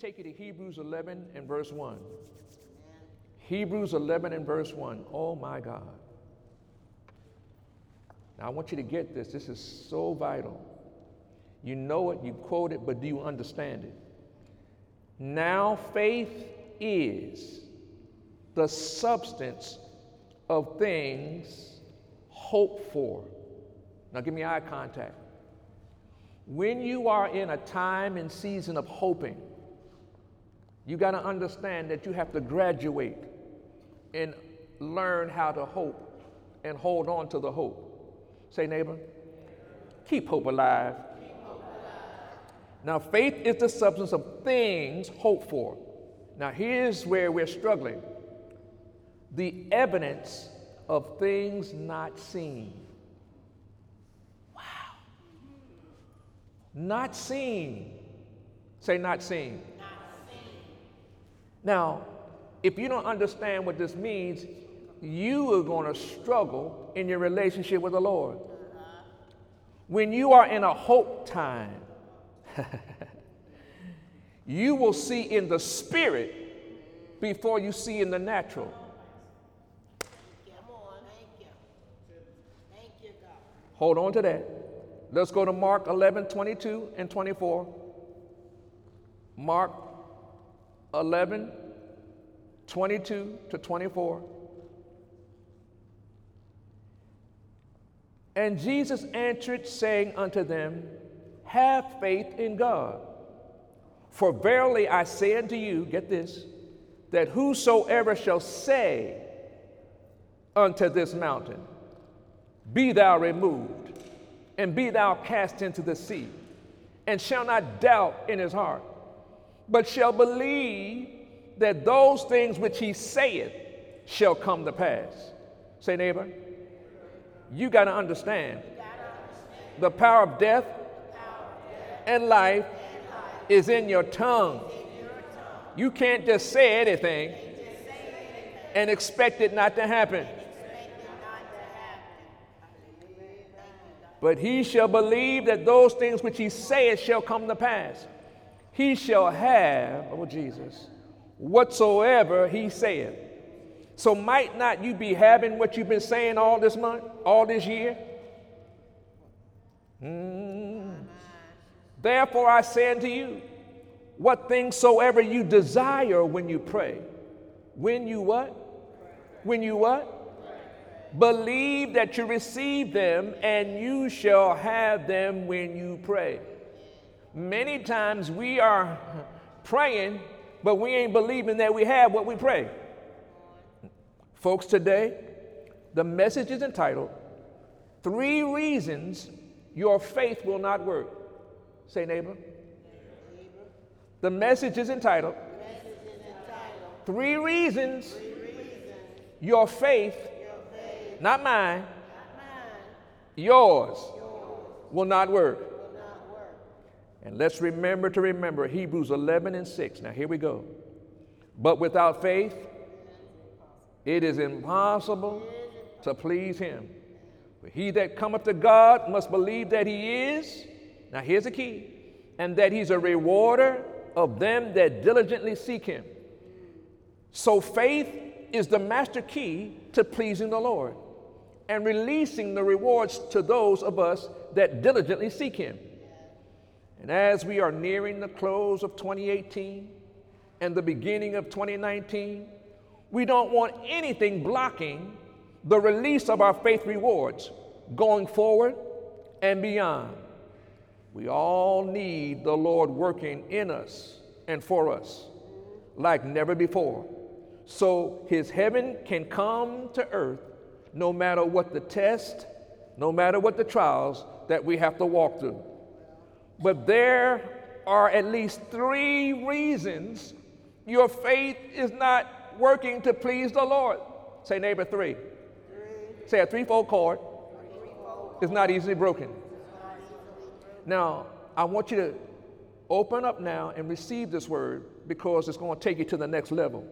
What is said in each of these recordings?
take you to Hebrews 11 and verse 1. Hebrews 11 and verse 1. Oh my God. Now, I want you to get this. This is so vital. You know it, you quote it, but do you understand it? Now, faith is the substance of things hoped for. Now, give me eye contact. When you are in a time and season of hoping, you got to understand that you have to graduate and learn how to hope and hold on to the hope. Say, neighbor, keep hope alive. Now, faith is the substance of things hoped for. Now, here's where we're struggling the evidence of things not seen. Wow. Not seen. Say. Not seen. Now, if you don't understand what this means, you are going to struggle in your relationship with the Lord. When you are in a hope time, you will see in the spirit before you see in the natural. Hold on to that. Let's go to Mark 11, 22 and 24. Mark 11, 22 to 24. And Jesus answered, saying unto them, Have faith in God. For verily I say unto you, get this, that whosoever shall say unto this mountain, Be thou removed, and be thou cast into the sea, and shall not doubt in his heart, but shall believe that those things which he saith shall come to pass. Say, neighbor, you got to understand the power of death and life is in your tongue. You can't just say anything and expect it not to happen. But he shall believe that those things which he saith shall come to pass. He shall have, oh Jesus, whatsoever he saith. So might not you be having what you've been saying all this month, all this year? Mm. Therefore I say unto you, what things soever you desire when you pray. When you what? When you what? Believe that you receive them and you shall have them when you pray. Many times we are praying but we ain't believing that we have what we pray. Folks, today, the message is entitled Three Reasons Your Faith Will Not Work. Say, neighbor. The message is entitled, Three Reasons, Your Faith, not mine, yours, will not work. And let's remember to remember Hebrews 11 and 6. Now, here we go. But without faith, it is impossible to please him. For he that cometh to God must believe that he is, now here's the key, and that he's a rewarder of them that diligently seek him. So faith is the master key to pleasing the Lord and releasing the rewards to those of us that diligently seek him. And as we are nearing the close of 2018 and the beginning of 2019, we don't want anything blocking the release of our faith rewards going forward and beyond. We all need the Lord working in us and for us like never before. So his heaven can come to earth no matter what the test, no matter what the trials that we have to walk through. But there are at least three reasons your faith is not working to please the Lord. Say, neighbor, three. three. Say, a threefold cord is not easily broken. Now, I want you to open up now and receive this word because it's going to take you to the next level.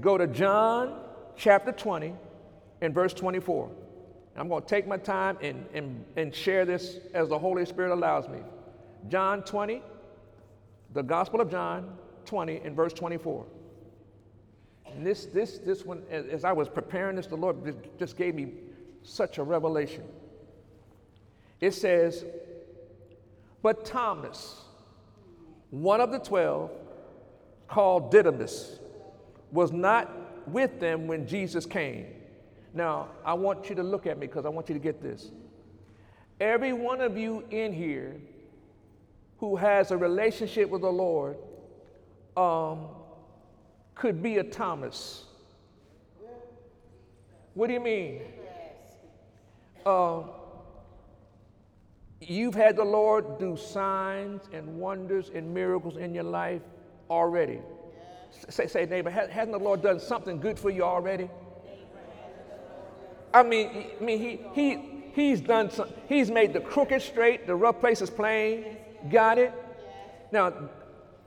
Go to John chapter 20 and verse 24. I'm going to take my time and, and, and share this as the Holy Spirit allows me. John 20, The Gospel of John 20 and verse 24. And this, this, this one, as, as I was preparing this, the Lord just gave me such a revelation. It says, But Thomas, one of the twelve, called Didymus, was not with them when Jesus came. Now, I want you to look at me because I want you to get this. Every one of you in here who has a relationship with the Lord um, could be a Thomas. What do you mean? Uh, you've had the Lord do signs and wonders and miracles in your life already. Say, say, neighbor, hasn't the Lord done something good for you already? I mean, I mean, he, he, he's done some, he's made the crooked straight, the rough places plain. Got it? Now,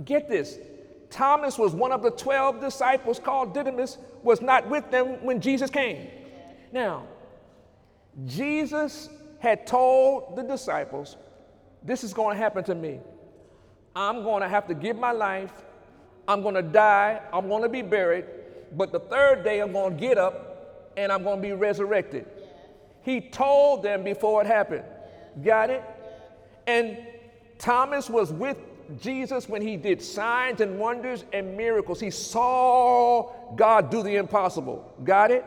get this. Thomas was one of the 12 disciples called Didymus, was not with them when Jesus came. Now, Jesus had told the disciples, This is going to happen to me. I'm going to have to give my life. I'm going to die. I'm going to be buried. But the third day, I'm going to get up and I'm going to be resurrected. He told them before it happened. Got it? And Thomas was with Jesus when he did signs and wonders and miracles. He saw God do the impossible. Got it?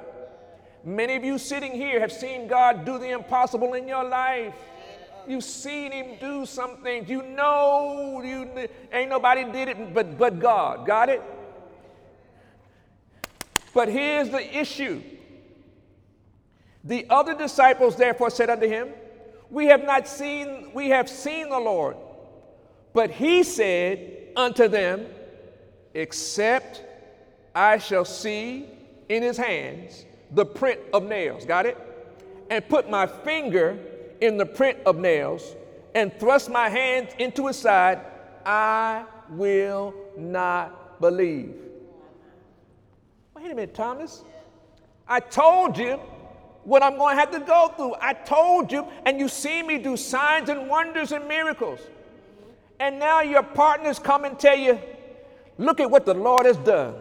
Many of you sitting here have seen God do the impossible in your life. You've seen him do some things. You know you ain't nobody did it but, but God. Got it? But here's the issue. The other disciples therefore said unto him, We have not seen, we have seen the Lord. But he said unto them, Except I shall see in his hands the print of nails. Got it? And put my finger in the print of nails and thrust my hand into his side, I will not believe. Wait a minute, Thomas. I told you what I'm going to have to go through. I told you, and you see me do signs and wonders and miracles. And now your partners come and tell you, look at what the Lord has done.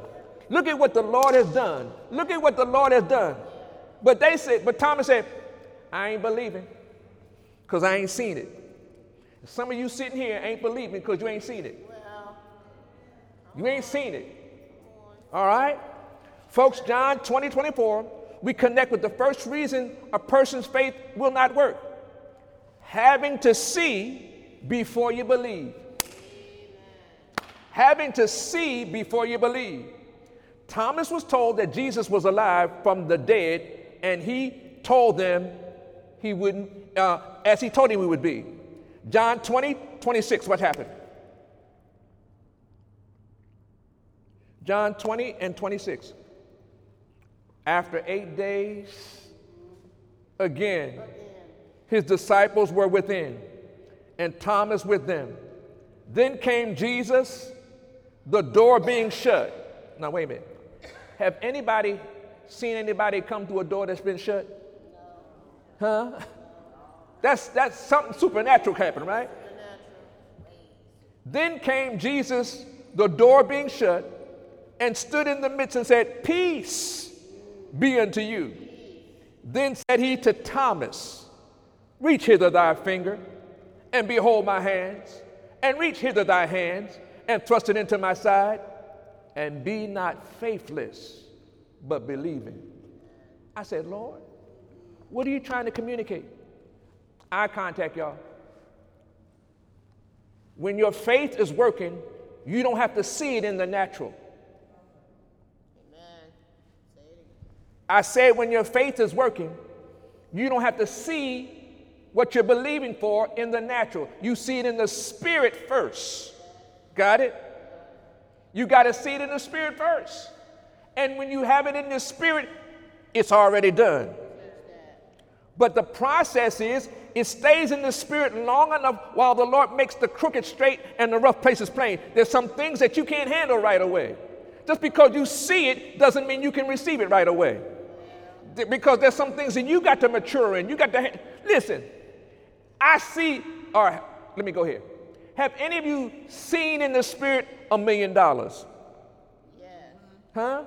Look at what the Lord has done. Look at what the Lord has done. But they said, but Thomas said, I ain't believing because I ain't seen it. Some of you sitting here ain't believing because you ain't seen it. You ain't seen it. All right? Folks, John 20, 24, we connect with the first reason a person's faith will not work having to see before you believe. Having to see before you believe. Thomas was told that Jesus was alive from the dead, and he told them he wouldn't, uh, as he told him we would be. John 20, 26, what happened? John 20 and 26. After eight days, again, his disciples were within, and Thomas with them. Then came Jesus, the door being shut. Now, wait a minute. Have anybody seen anybody come through a door that's been shut? Huh? That's, that's something supernatural happened, right? Then came Jesus, the door being shut, and stood in the midst and said, Peace be unto you. Then said he to Thomas, Reach hither thy finger, and behold my hands, and reach hither thy hands, and thrust it into my side, and be not faithless, but believing. I said, Lord, what are you trying to communicate? Eye contact, y'all. When your faith is working, you don't have to see it in the natural. I said, when your faith is working, you don't have to see what you're believing for in the natural. You see it in the spirit first. Got it? You got to see it in the spirit first. And when you have it in the spirit, it's already done. But the process is it stays in the spirit long enough while the Lord makes the crooked straight and the rough places plain. There's some things that you can't handle right away. Just because you see it doesn't mean you can receive it right away. Because there's some things that you got to mature in. You got to ha- listen. I see, all right, let me go here. Have any of you seen in the spirit a million dollars? Huh?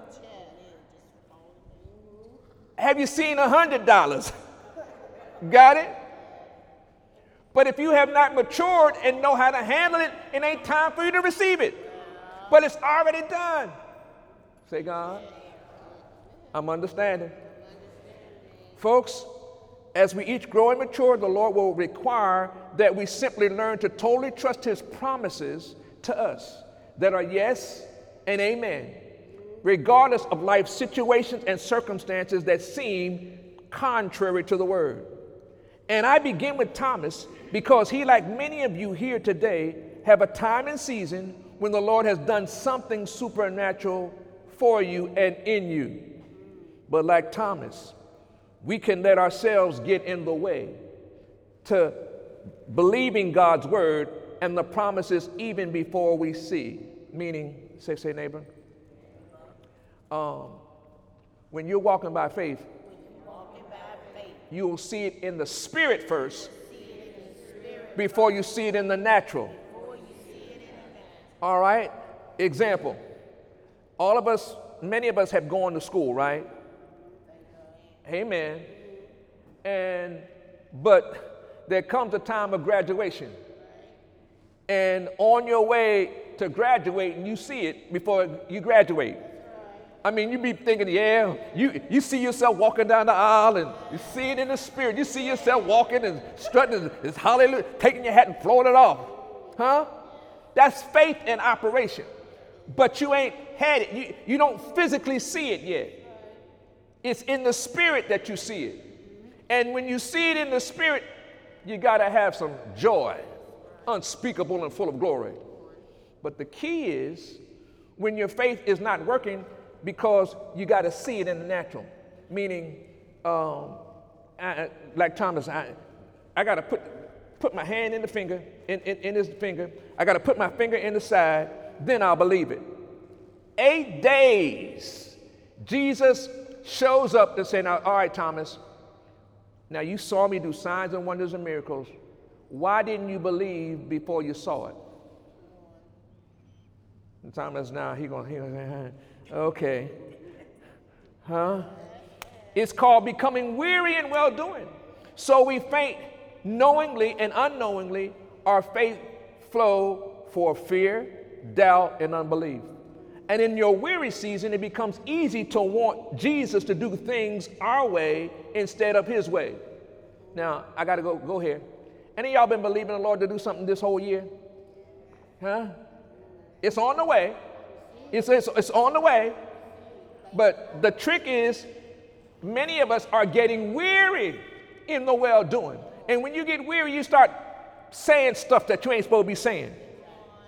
Have you seen a hundred dollars? Got it? But if you have not matured and know how to handle it, it ain't time for you to receive it. But it's already done. Say, God, I'm understanding. Folks, as we each grow and mature, the Lord will require that we simply learn to totally trust His promises to us that are yes and amen, regardless of life situations and circumstances that seem contrary to the Word. And I begin with Thomas because he, like many of you here today, have a time and season when the Lord has done something supernatural for you and in you. But like Thomas, we can let ourselves get in the way to believing God's word and the promises even before we see. Meaning, say, say, neighbor. Um, when you're walking by faith, you will see it in the spirit first before you see it in the natural. All right? Example. All of us, many of us have gone to school, right? Amen. And but there comes a time of graduation. And on your way to graduate, and you see it before you graduate. I mean, you be thinking, yeah, you, you see yourself walking down the aisle and you see it in the spirit. You see yourself walking and strutting, it's hallelujah, taking your hat and throwing it off. Huh? That's faith in operation. But you ain't had it. You, you don't physically see it yet. It's in the spirit that you see it. And when you see it in the spirit, you got to have some joy, unspeakable and full of glory. But the key is when your faith is not working because you got to see it in the natural. Meaning, um, I, like Thomas, I, I got to put, put my hand in the finger, in, in, in his finger. I got to put my finger in the side, then I'll believe it. Eight days, Jesus shows up to say, Now, all right, Thomas, now you saw me do signs and wonders and miracles. Why didn't you believe before you saw it? And Thomas, now he going, he going, okay, huh? It's called becoming weary and well doing. So we faint knowingly and unknowingly. Our faith flow for fear, doubt, and unbelief. And in your weary season, it becomes easy to want Jesus to do things our way instead of his way. Now, I got to go, go here. Any of y'all been believing the Lord to do something this whole year? Huh? It's on the way. It's, it's, it's on the way. But the trick is, many of us are getting weary in the well doing. And when you get weary, you start saying stuff that you ain't supposed to be saying.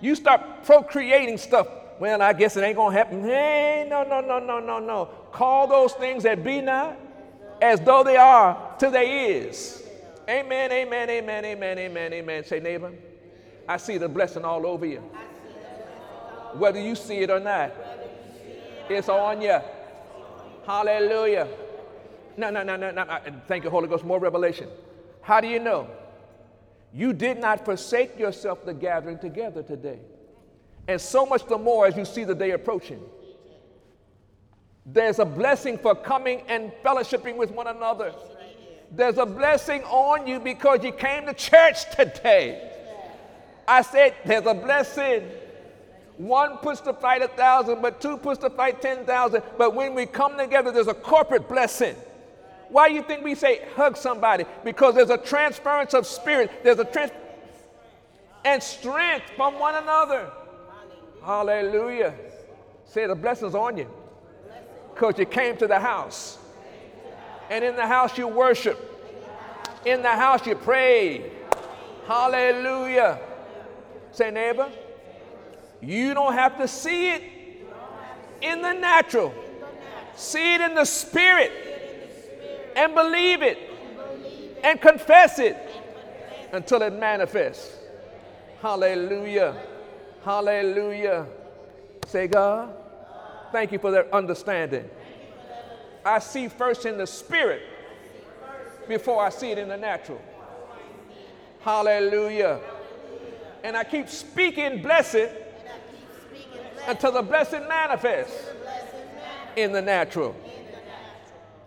You start procreating stuff well, I guess it ain't gonna happen. Hey, no, no, no, no, no, no. Call those things that be not as though they are till they is. Amen, amen, amen, amen, amen, amen. Say, neighbor, I see the blessing all over you. Whether you see it or not, it's on you. Hallelujah. No, no, no, no, no. Thank you, Holy Ghost. More revelation. How do you know? You did not forsake yourself the gathering together today. And so much the more as you see the day approaching. There's a blessing for coming and fellowshipping with one another. There's a blessing on you because you came to church today. I said, there's a blessing. One puts to flight a thousand, but two puts to flight 10,000. But when we come together, there's a corporate blessing. Why do you think we say hug somebody? Because there's a transference of spirit, there's a trans and strength from one another. Hallelujah. Say the blessings on you. Because you came to the house. And in the house you worship. In the house you pray. Hallelujah. Say, neighbor, you don't have to see it in the natural. See it in the spirit and believe it and confess it until it manifests. Hallelujah. Hallelujah. Say, God, thank you for that understanding. I see first in the spirit before I see it in the natural. Hallelujah. And I keep speaking blessed until the blessing manifests in the natural.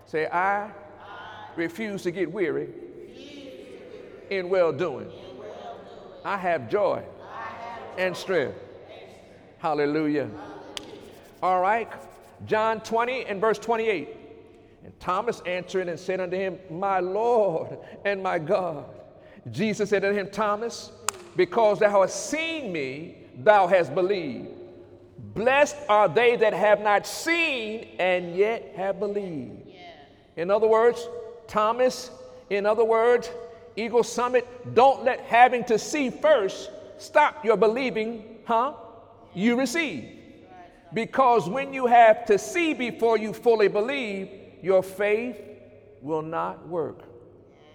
Say, I refuse to get weary in well doing. I have joy and strength. Hallelujah. All right. John 20 and verse 28. And Thomas answered and said unto him, My Lord and my God. Jesus said unto him, Thomas, because thou hast seen me, thou hast believed. Blessed are they that have not seen and yet have believed. Yeah. In other words, Thomas, in other words, Eagle Summit, don't let having to see first stop your believing, huh? You receive. Because when you have to see before you fully believe, your faith will not work.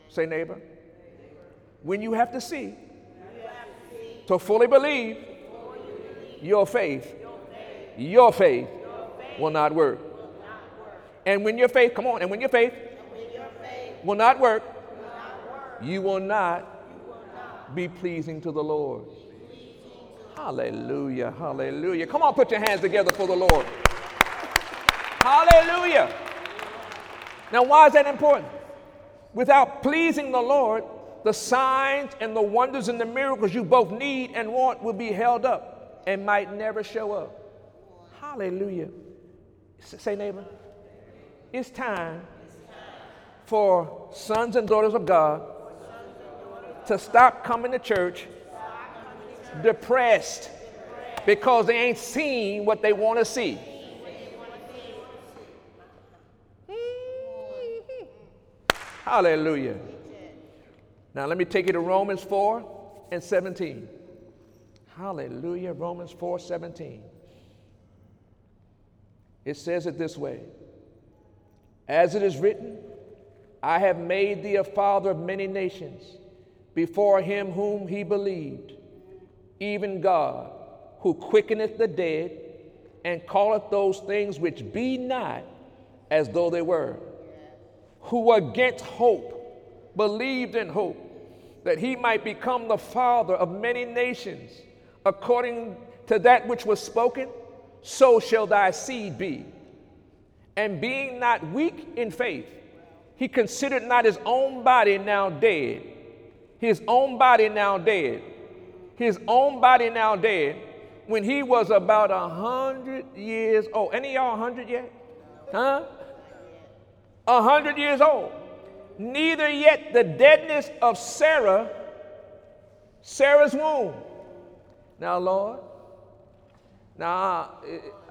Say, neighbor. When you have to see to fully believe, your faith, your faith will not work. And when your faith, come on, and when your faith will not work, you will not be pleasing to the Lord. Hallelujah, hallelujah. Come on, put your hands together for the Lord. Hallelujah. Now, why is that important? Without pleasing the Lord, the signs and the wonders and the miracles you both need and want will be held up and might never show up. Hallelujah. Say, neighbor, it's time for sons and daughters of God to stop coming to church depressed because they ain't seen what they want to see. Hallelujah. Now let me take you to Romans 4 and 17. Hallelujah. Romans 4 17. It says it this way As it is written, I have made thee a father of many nations before him whom he believed, even God, who quickeneth the dead and calleth those things which be not as though they were, who against hope believed in hope that he might become the father of many nations, according to that which was spoken, so shall thy seed be. And being not weak in faith, he considered not his own body now dead his own body now dead, his own body now dead, when he was about a hundred years old. Any y'all a hundred yet? Huh? A hundred years old. Neither yet the deadness of Sarah, Sarah's womb. Now, Lord, now uh,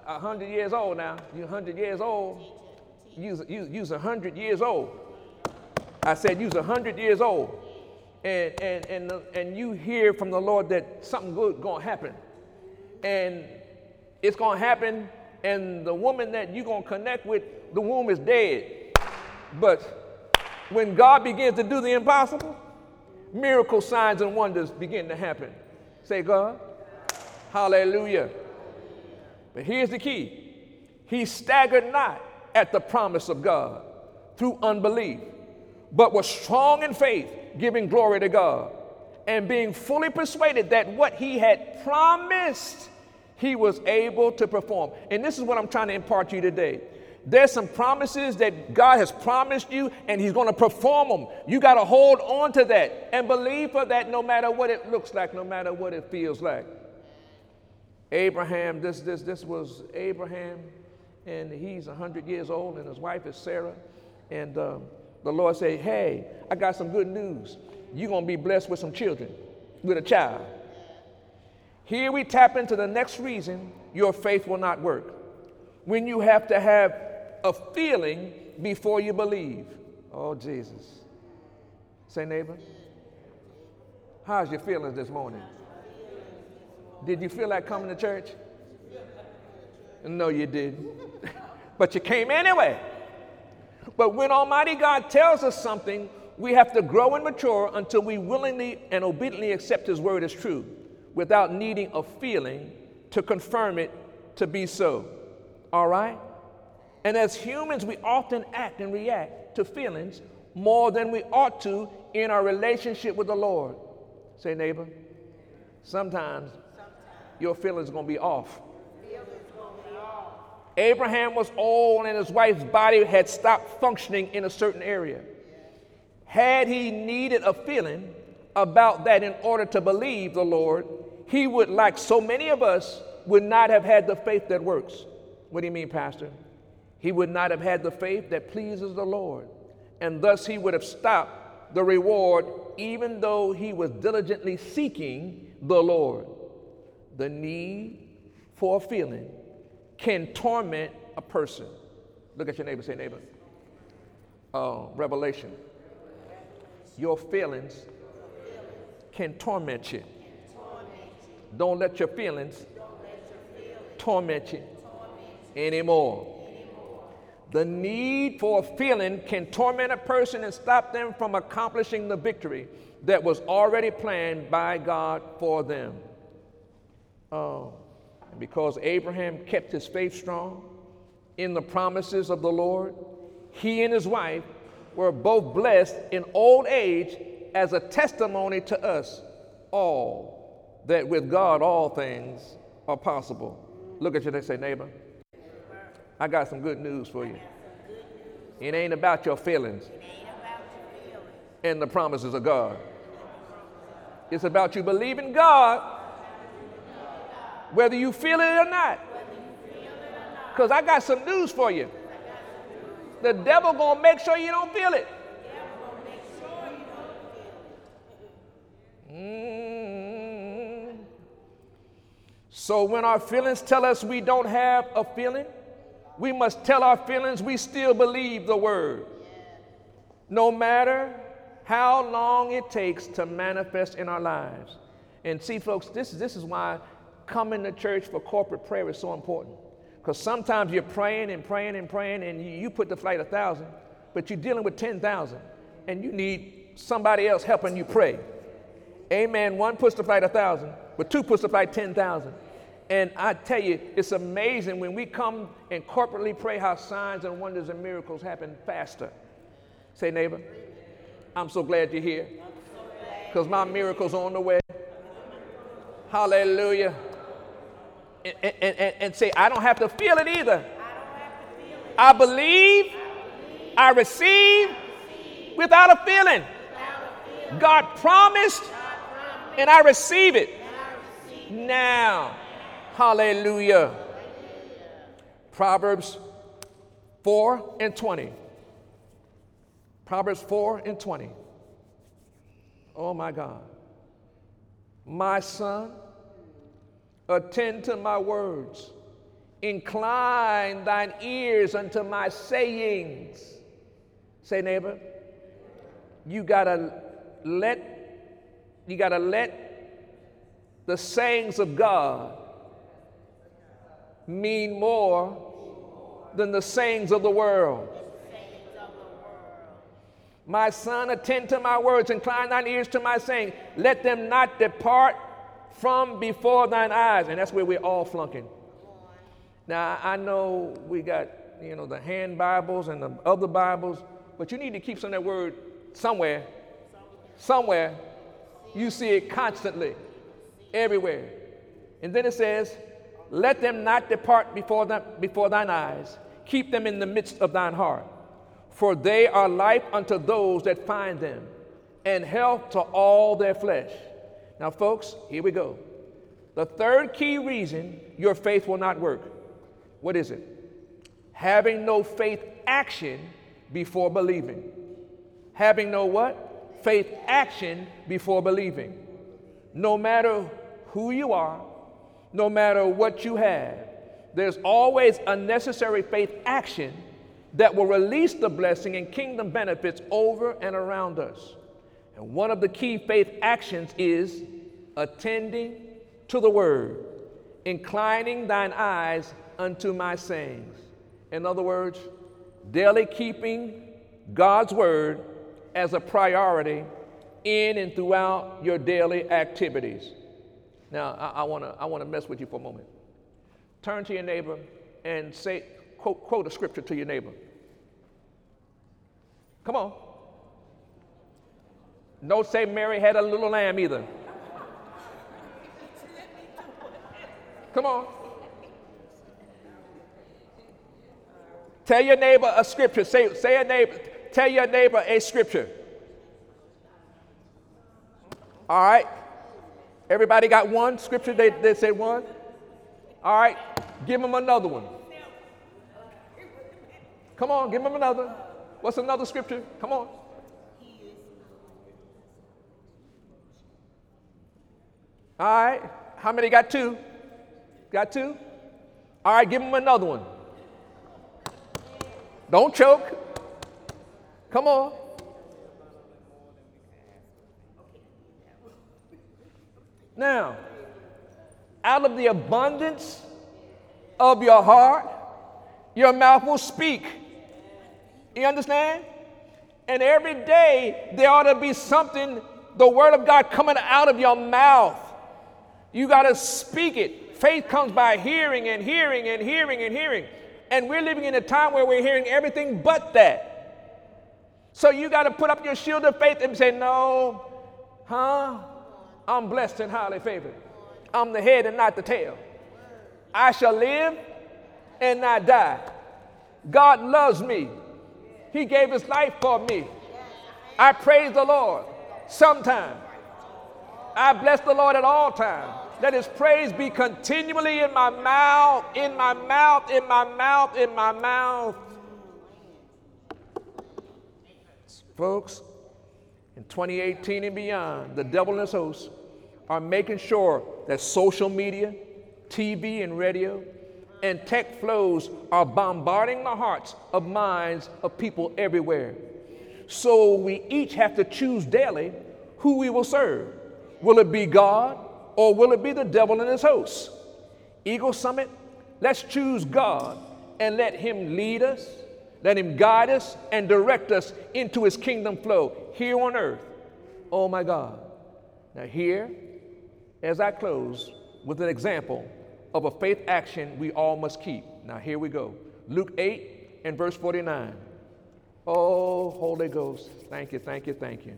a hundred years old now. You a hundred years old. A hundred years old. I said a hundred years old and, and, and, and you hear from the Lord that something good to happen. And it's to happen, and the woman that you're to connect with, the womb is dead. But when God begins to do the impossible, miracle signs and wonders begin to happen. Say, God, hallelujah. But here's the key He staggered not at the promise of God through unbelief, but was strong in faith giving glory to God and being fully persuaded that what he had promised he was able to perform. And this is what I'm trying to impart to you today. There's some promises that God has promised you, and He's going to perform them. You got to hold on to that and believe for that no matter what it looks like, no matter what it feels like. Abraham, this, this, this was Abraham, and he's 100 years old, and his wife is Sarah. And um, the Lord said, Hey, I got some good news. You're going to be blessed with some children, with a child. Here we tap into the next reason your faith will not work. When you have to have a feeling before you believe. Oh, Jesus. Say, neighbor, how's your feelings this morning? Did you feel like coming to church? No, you didn't. but you came anyway. But when Almighty God tells us something, we have to grow and mature until we willingly and obediently accept His word as true without needing a feeling to confirm it to be so. All right? And as humans, we often act and react to feelings more than we ought to in our relationship with the Lord. Say, neighbor, Sometimes your feelings are going to be off. Abraham was old and his wife's body had stopped functioning in a certain area. Had he needed a feeling about that in order to believe the Lord, he would, like so many of us, would not have had the faith that works. What do you mean, Pastor? He would not have had the faith that pleases the Lord. And thus he would have stopped the reward even though he was diligently seeking the Lord. The need for a feeling can torment a person. Look at your neighbor, say, neighbor. Uh, Revelation. Your feelings can torment you. Don't let your feelings torment you anymore. The need for a feeling can torment a person and stop them from accomplishing the victory that was already planned by God for them. Oh, and because Abraham kept his faith strong in the promises of the Lord, he and his wife were both blessed in old age as a testimony to us all that with God all things are possible. Look at you and say, neighbor, I got some good news for you. It ain't about your feelings and the promises of God. It's about you believing God whether you feel it or not. Because I got some news for you. The devil gonna make sure you don't feel it. Mm. So when our feelings tell us we don't have a feeling, we must tell our feelings we still believe the word. No matter how long it takes to manifest in our lives. And see, folks, this, this is why coming to church for corporate prayer is so important. Because sometimes you're praying and praying and praying, and you, put the flight a thousand, but you're dealing with 10,000, and you need somebody else helping you pray. Amen. One puts the flight a thousand, but two puts the flight 10,000. And I tell you, it's amazing when we come and corporately pray how signs and wonders and miracles happen faster. Say, neighbor, I'm so glad you're here because my miracle's on the way. Hallelujah and, and, and, say, I don't have to feel it either. I believe, I receive without a feeling. God promised, and I receive it now. Hallelujah. Proverbs 4 and 20. Proverbs 4 and 20. Oh my God. My son, Attend to my words. Incline thine ears unto my sayings. Say, neighbor, you gotta let, you gotta let the sayings of God mean more than the sayings of the world. My son, attend to my words, incline thine ears to my saying. Let them not depart from before thine eyes. And that's where we're all flunking. Now, I know we got, you know, the hand Bibles and the other Bibles, but you need to keep some of that word somewhere. Somewhere. You see it constantly, everywhere. And then it says, Let them not depart before, them, before thine eyes, keep them in the midst of thine heart. For they are life unto those that find them, and health to all their flesh. Now, folks, here we go. The third key reason your faith will not work what is it? Having no faith action before believing. Having no what? Faith action before believing. No matter who you are, no matter what you have, there's always a necessary faith action that will release the blessing and kingdom benefits over and around us. And one of the key faith actions is attending to the word, inclining thine eyes unto my sayings. In other words, daily keeping God's word as a priority in and throughout your daily activities. Now, I, I want to I wanna mess with you for a moment. Turn to your neighbor and say, quote, quote a scripture to your neighbor. Come on. Don't say Mary had a little lamb either. Come on. Tell your neighbor a scripture. Say, say a neighbor. Tell your neighbor a scripture. All right. Everybody got one scripture? They, they say one? All right. Give them another one. Come on, give them another. What's another scripture? Come on. All right. How many got two? Got two? All right, give them another one. Don't choke. Come on. Now, out of the abundance of your heart, your mouth will speak. You understand? And every day there ought to be something, the word of God coming out of your mouth. You got to speak it. Faith comes by hearing and hearing and hearing and hearing. And we're living in a time where we're hearing everything but that. So you got to put up your shield of faith and say, No, huh? I'm blessed and highly favored. I'm the head and not the tail. I shall live and not die. God loves me. He gave his life for me. I praise the Lord sometime. I bless the Lord at all times. Let his praise be continually in my mouth, in my mouth, in my mouth, in my mouth. Folks, in 2018 and beyond, the devil and his hosts are making sure that social media, TV and radio, and tech flows are bombarding the hearts of minds of people everywhere. So we each have to choose daily who we will serve. Will it be God or will it be the devil and his hosts? Eagle Summit, let's choose God and let Him lead us, let Him guide us and direct us into His kingdom flow here on earth. Oh my God. Now, here, as I close with an example of a faith action we all must keep. Now, here we go. Luke 8 and verse 49. Oh, Holy Ghost, thank you, thank you, thank you.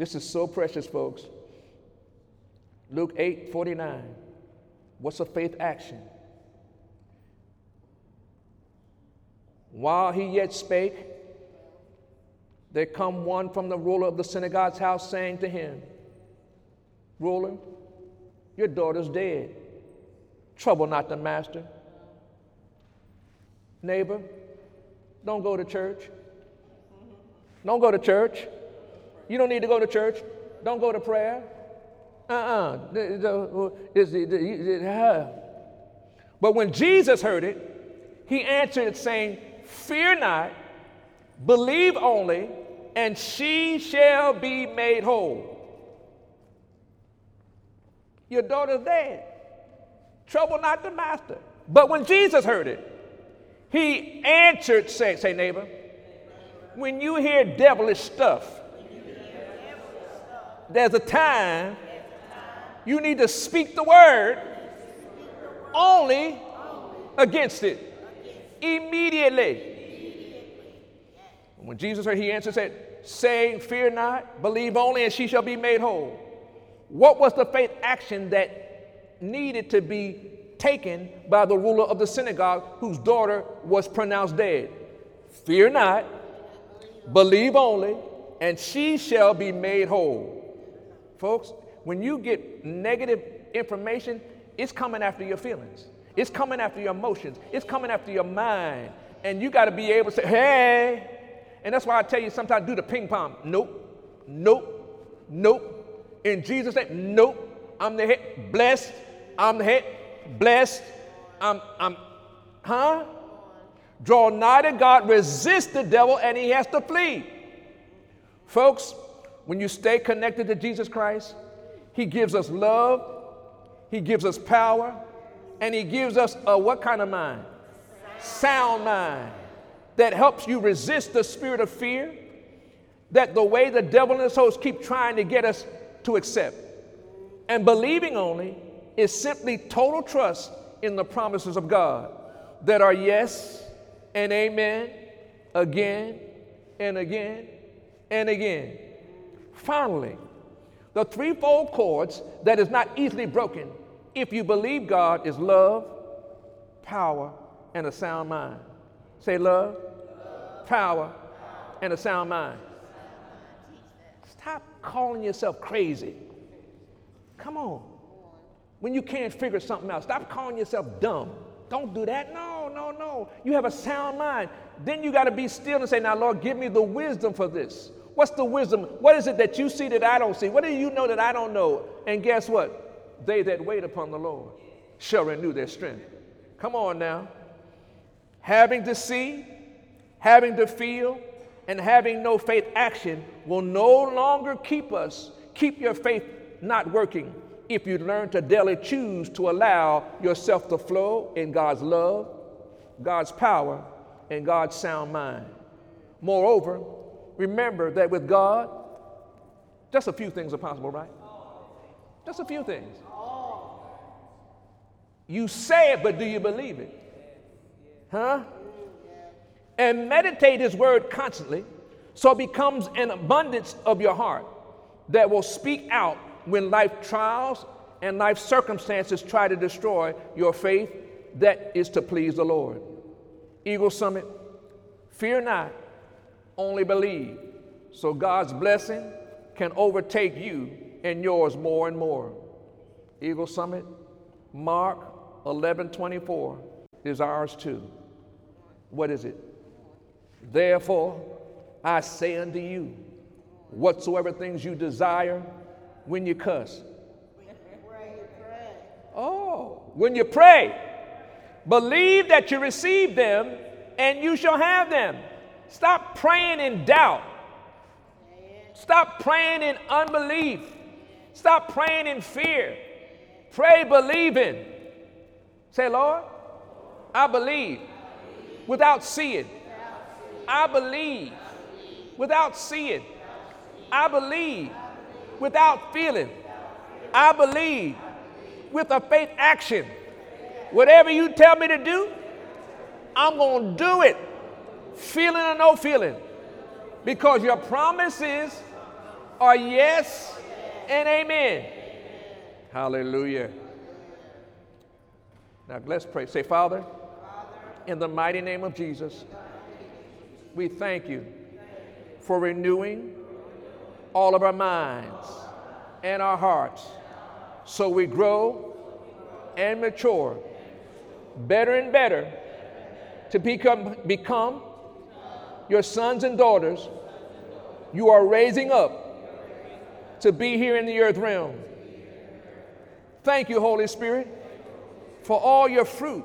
This is so precious, folks. Luke 8 49. What's a faith action? While he yet spake, there come one from the ruler of the synagogue's house saying to him, Ruler, your daughter's dead. Trouble not the master. Neighbor, don't go to church. Don't go to church. You don't need to go to church. Don't go to prayer. Uh uh-uh. uh. But when Jesus heard it, he answered it, saying, Fear not, believe only, and she shall be made whole. Your daughter's dead. Trouble not the master. But when Jesus heard it, he answered, say, say neighbor, when you hear devilish stuff, there's a time you need to speak the word only against it. Immediately. When Jesus heard, he answered, said, saying, Fear not, believe only, and she shall be made whole. What was the faith action that needed to be taken by the ruler of the synagogue whose daughter was pronounced dead? Fear not, believe only, and she shall be made whole. Folks, when you get negative information, it's coming after your feelings. It's coming after your emotions. It's coming after your mind. And you got to be able to say, hey. And that's why I tell you sometimes do the ping pong. Nope, nope, nope, in Jesus' name, nope, I'm the head. Blessed, I'm the head. Blessed, I'm, I'm, huh? Draw nigh to God, resist the devil, and he has to flee. Folks, when you stay connected to Jesus Christ, he gives us love, he gives us power, and he gives us a what kind of mind? Sound mind that helps you resist the spirit of fear. That the way the devil and his hosts keep trying to get us to accept. And believing only is simply total trust in the promises of God that are yes and amen again and again and again. Finally, The threefold cords that is not easily broken if you believe God is love, power, and a sound mind. Say love, love. power, and a sound mind. Stop calling yourself crazy. Come on. When you can't figure something out, stop calling yourself dumb. Don't do that. No, no, no. You have a sound mind. Then you got to be still and say, Now, Lord, give me the wisdom for this. What's the wisdom? What is it that you see that I don't see? What do you know that I don't know? And guess what? They that wait upon the Lord shall renew their strength. Come on now. Having to see, having to feel, and having no faith action will no longer keep us, keep your faith not working if you learn to daily choose to allow yourself to flow in God's love, God's power, and God's sound mind. Moreover, remember that with God, just a few things are possible, right? Just a few things. You say it, but do you believe it? Huh? And meditate His word constantly so it becomes an abundance of your heart that will speak out when life trials and life circumstances try to destroy your faith that is to please the Lord. Eagle Summit, fear not, only believe. So God's blessing can overtake you and yours more and more. Eagle Summit, Mark 11:24 is ours too. What is it? Therefore, I say unto you, whatsoever things you desire when you cuss. Oh, when you pray, believe that you receive them and you shall have them. Stop praying in doubt. Stop praying in unbelief. Stop praying in fear. Pray believing. Say, Lord, I believe without seeing. I believe without seeing. I believe without feeling. I believe with a faith action. Whatever you tell me to do, I'm going to do it, feeling or no feeling. Because your promises are yes and amen. Hallelujah. Now let's pray. Say, Father, in the mighty name of Jesus, we thank you for renewing all of our minds and our hearts so we grow and mature better and better to become, become your sons and daughters you are raising up to be here in the earth realm. Thank you, Holy Spirit, for all your fruit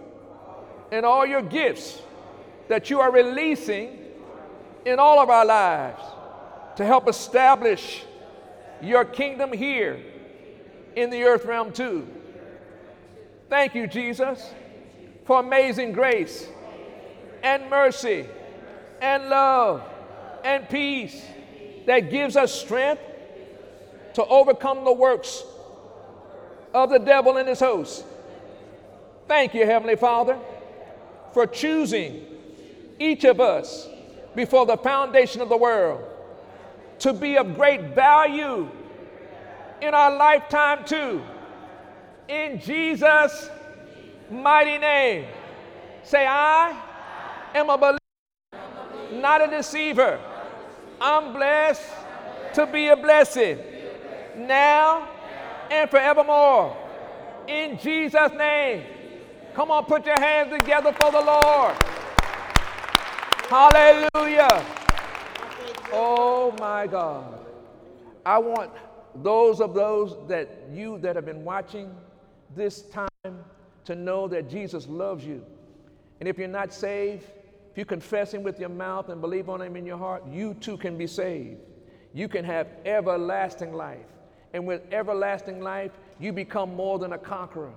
and all your gifts that you are releasing in all of our lives to help establish your kingdom here in the earth realm too. Thank you, Jesus, for amazing grace and mercy and love and peace that gives us strength to overcome the works of the devil and his hosts. Thank you, Heavenly Father, for choosing each of us before the foundation of the world to be of great value in our lifetime, too. In Jesus' mighty name. Say, I am a believer, not a deceiver. I'm blessed to be a blessing now and forevermore. In Jesus' name. Come on, put your hands together for the Lord. Hallelujah. Oh my God. I want those of those that you that have been watching this time to know that Jesus loves you. And if you're not saved, if you confess Him with your mouth and believe on Him in your heart, you too can be saved. You can have everlasting life. And with everlasting life, you become more than a conqueror.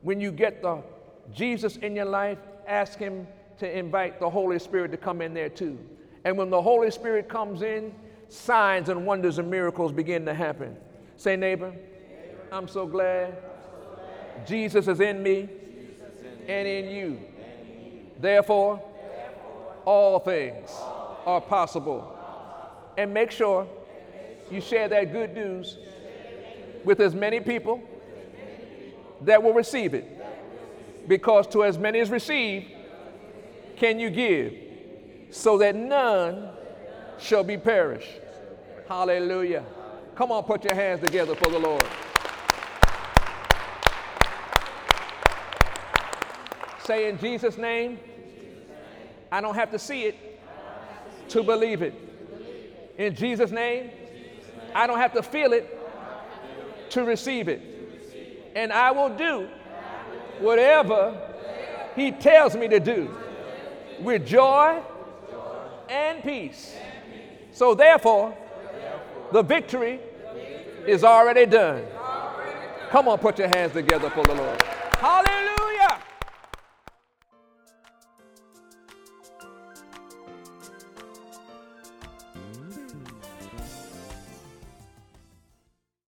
When you get the Jesus in your life, ask Him to invite the Holy Spirit to come in there too. And when the Holy Spirit comes in, signs and wonders and miracles begin to happen. Say, neighbor, I'm so glad Jesus is in me and in you. Therefore, all things are possible. And make sure you share that good news with as many people that will receive it. Because to as many as receive, can you give, so that none shall be perished. Hallelujah. Come on, put your hands together for the Lord. Say in Jesus' name, I don't have to see it to believe it. In Jesus' name, I don't have to feel it to receive it. And I will do whatever He tells me to do with joy and peace. So, therefore, the victory is already done. Come on, put your hands together for the Lord. Hallelujah.